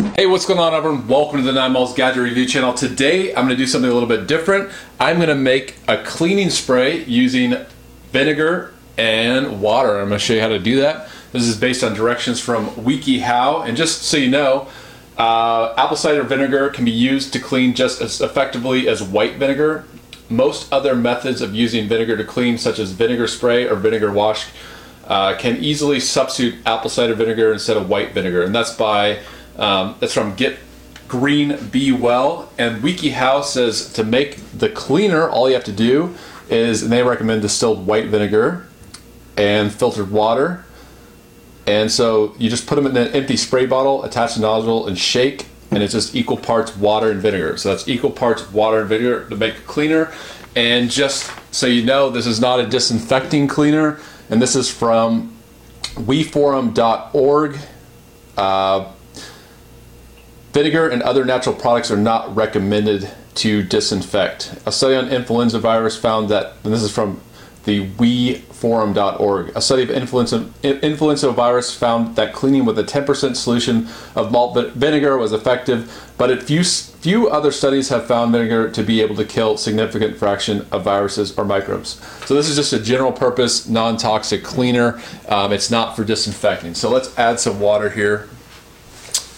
Hey, what's going on everyone? Welcome to the Nine Malls Gadget Review channel. Today I'm going to do something a little bit different. I'm going to make a cleaning spray using vinegar and water. I'm going to show you how to do that. This is based on directions from WikiHow. And just so you know, uh, apple cider vinegar can be used to clean just as effectively as white vinegar. Most other methods of using vinegar to clean, such as vinegar spray or vinegar wash, uh, can easily substitute apple cider vinegar instead of white vinegar. And that's by um, that's from Get Green Be Well. And WikiHow says to make the cleaner, all you have to do is, and they recommend distilled white vinegar and filtered water. And so you just put them in an empty spray bottle, attach the nozzle, and shake, and it's just equal parts water and vinegar. So that's equal parts water and vinegar to make a cleaner. And just so you know, this is not a disinfecting cleaner, and this is from weforum.org. Uh, Vinegar and other natural products are not recommended to disinfect. A study on influenza virus found that, and this is from the weforum.org. A study of influenza, influenza virus found that cleaning with a 10% solution of malt vinegar was effective, but it few, few other studies have found vinegar to be able to kill significant fraction of viruses or microbes. So this is just a general purpose, non-toxic cleaner. Um, it's not for disinfecting. So let's add some water here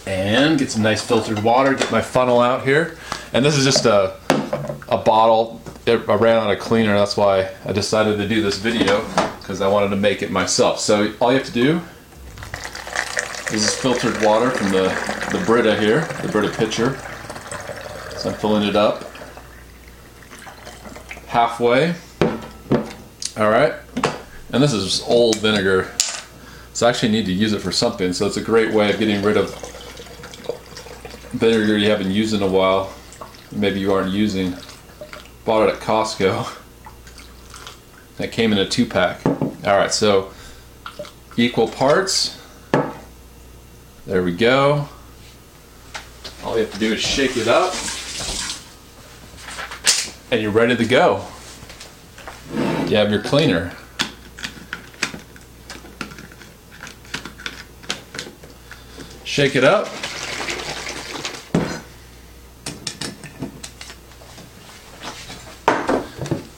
and get some nice filtered water, get my funnel out here. And this is just a, a bottle. It, I ran out of cleaner, that's why I decided to do this video, because I wanted to make it myself. So all you have to do is filtered water from the, the Brita here, the Brita pitcher. So I'm filling it up halfway. All right. And this is old vinegar. So I actually need to use it for something. So it's a great way of getting rid of vinegar you haven't used in a while, maybe you aren't using. Bought it at Costco. That came in a two pack. Alright, so equal parts. There we go. All you have to do is shake it up. And you're ready to go. You have your cleaner. Shake it up.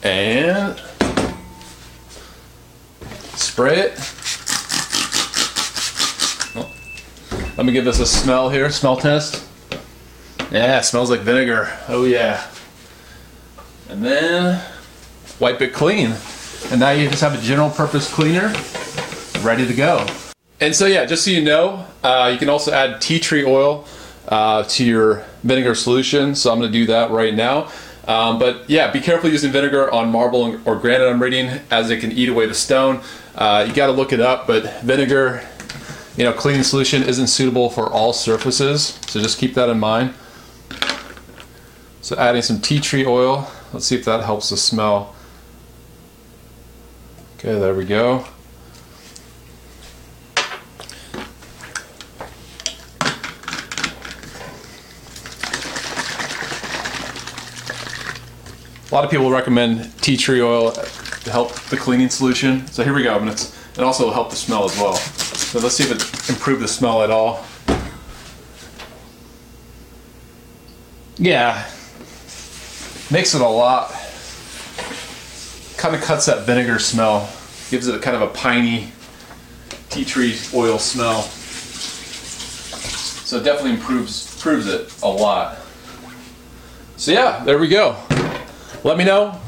And spray it. Oh. Let me give this a smell here, smell test. Yeah, smells like vinegar. Oh yeah. And then wipe it clean. And now you just have a general purpose cleaner ready to go. And so yeah, just so you know, uh, you can also add tea tree oil uh, to your vinegar solution. So I'm gonna do that right now. Um, but yeah, be careful using vinegar on marble or granite I'm reading as it can eat away the stone. Uh, you got to look it up, but vinegar, you know, cleaning solution isn't suitable for all surfaces, so just keep that in mind. So adding some tea tree oil, let's see if that helps the smell. Okay, there we go. A lot of people recommend tea tree oil to help the cleaning solution. So here we go, and it's, it also help the smell as well. So let's see if it improved the smell at all. Yeah, makes it a lot. Kind of cuts that vinegar smell, gives it a kind of a piney tea tree oil smell. So it definitely improves improves it a lot. So yeah, there we go. Let me know.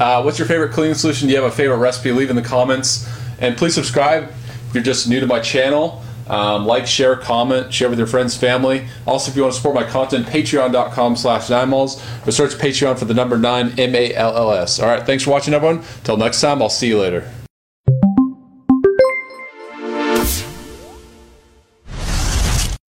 Uh, what's your favorite cleaning solution? Do you have a favorite recipe? Leave in the comments. And please subscribe if you're just new to my channel. Um, like, share, comment, share with your friends, family. Also, if you want to support my content, patreon.com slash ninemalls or search Patreon for the number 9 M-A-L-L-S. All right, thanks for watching, everyone. Till next time, I'll see you later.